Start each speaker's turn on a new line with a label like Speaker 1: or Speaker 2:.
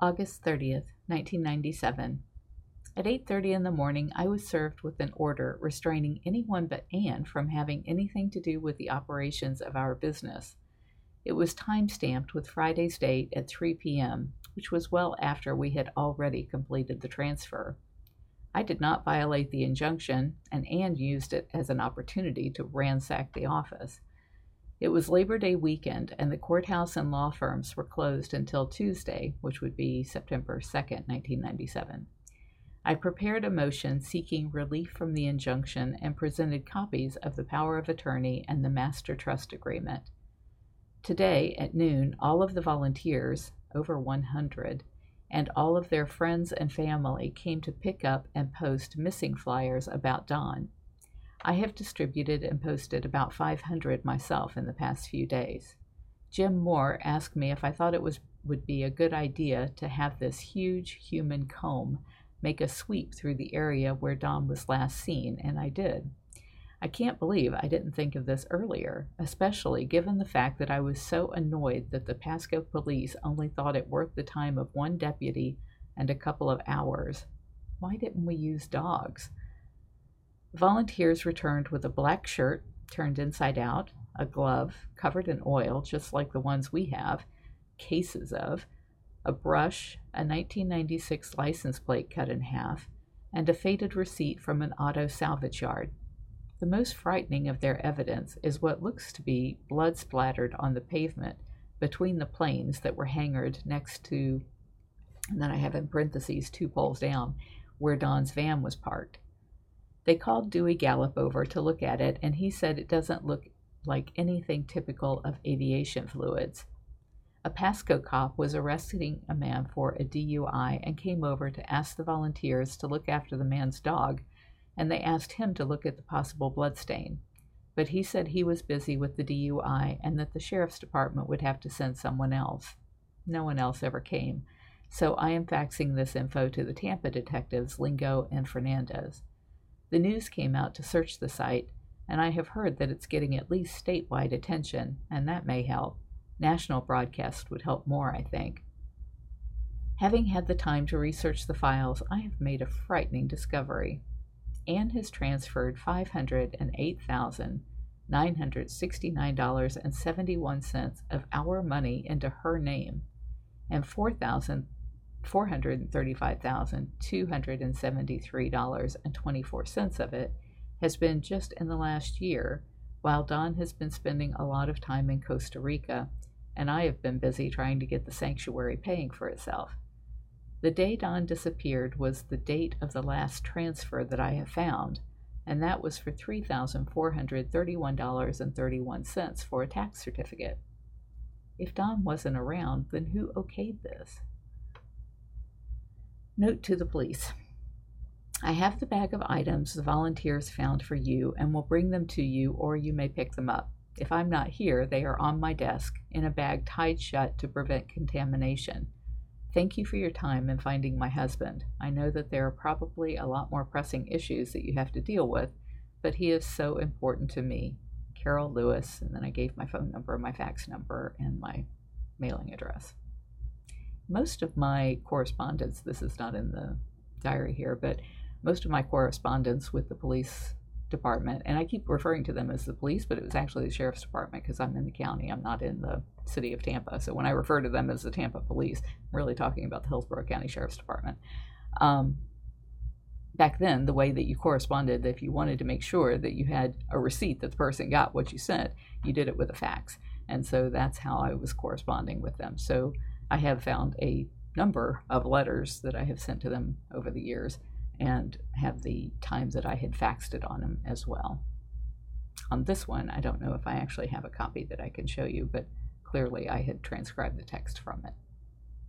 Speaker 1: August 30th, 1997. At 8:30 in the morning, I was served with an order restraining anyone but Anne from having anything to do with the operations of our business. It was time-stamped with Friday's date at 3 p.m., which was well after we had already completed the transfer. I did not violate the injunction, and Anne used it as an opportunity to ransack the office. It was Labor Day weekend, and the courthouse and law firms were closed until Tuesday, which would be September 2nd, 1997. I prepared a motion seeking relief from the injunction and presented copies of the power of attorney and the master trust agreement. Today, at noon, all of the volunteers, over 100, and all of their friends and family came to pick up and post missing flyers about Don. I have distributed and posted about 500 myself in the past few days. Jim Moore asked me if I thought it was would be a good idea to have this huge human comb make a sweep through the area where Don was last seen, and I did. I can't believe I didn't think of this earlier, especially given the fact that I was so annoyed that the Pasco police only thought it worth the time of one deputy and a couple of hours. Why didn't we use dogs? Volunteers returned with a black shirt turned inside out, a glove covered in oil, just like the ones we have, cases of, a brush, a 1996 license plate cut in half, and a faded receipt from an auto salvage yard. The most frightening of their evidence is what looks to be blood splattered on the pavement between the planes that were hangared next to, and then I have in parentheses two poles down, where Don's van was parked. They called Dewey Gallup over to look at it, and he said it doesn't look like anything typical of aviation fluids. A Pasco cop was arresting a man for a DUI and came over to ask the volunteers to look after the man's dog, and they asked him to look at the possible bloodstain. But he said he was busy with the DUI and that the sheriff's department would have to send someone else. No one else ever came, so I am faxing this info to the Tampa detectives Lingo and Fernandez. The news came out to search the site, and I have heard that it's getting at least statewide attention, and that may help. National broadcast would help more, I think. Having had the time to research the files, I have made a frightening discovery. Anne has transferred $508,969.71 of our money into her name, and 4000 $435,273.24 of it has been just in the last year, while Don has been spending a lot of time in Costa Rica, and I have been busy trying to get the sanctuary paying for itself. The day Don disappeared was the date of the last transfer that I have found, and that was for $3,431.31 for a tax certificate. If Don wasn't around, then who okayed this? Note to the police. I have the bag of items the volunteers found for you and will bring them to you or you may pick them up. If I'm not here, they are on my desk in a bag tied shut to prevent contamination. Thank you for your time in finding my husband. I know that there are probably a lot more pressing issues that you have to deal with, but he is so important to me. Carole Lewis, and then I gave my phone number, my fax number, and my mailing address most of my correspondence, this is not in the diary here, but most of my correspondence with the police department, and I keep referring to them as the police, but it was actually the sheriff's department because I'm in the county, I'm not in the city of Tampa. So when I refer to them as the Tampa police, I'm really talking about the Hillsborough County Sheriff's Department. Um, back then, the way that you corresponded, if you wanted to make sure that you had a receipt that the person got what you sent, you did it with a fax. And so that's how I was corresponding with them. So I have found a number of letters that I have sent to them over the years and have the time that I had faxed it on them as well. On this one, I don't know if I actually have a copy that I can show you, but clearly I had transcribed the text from it.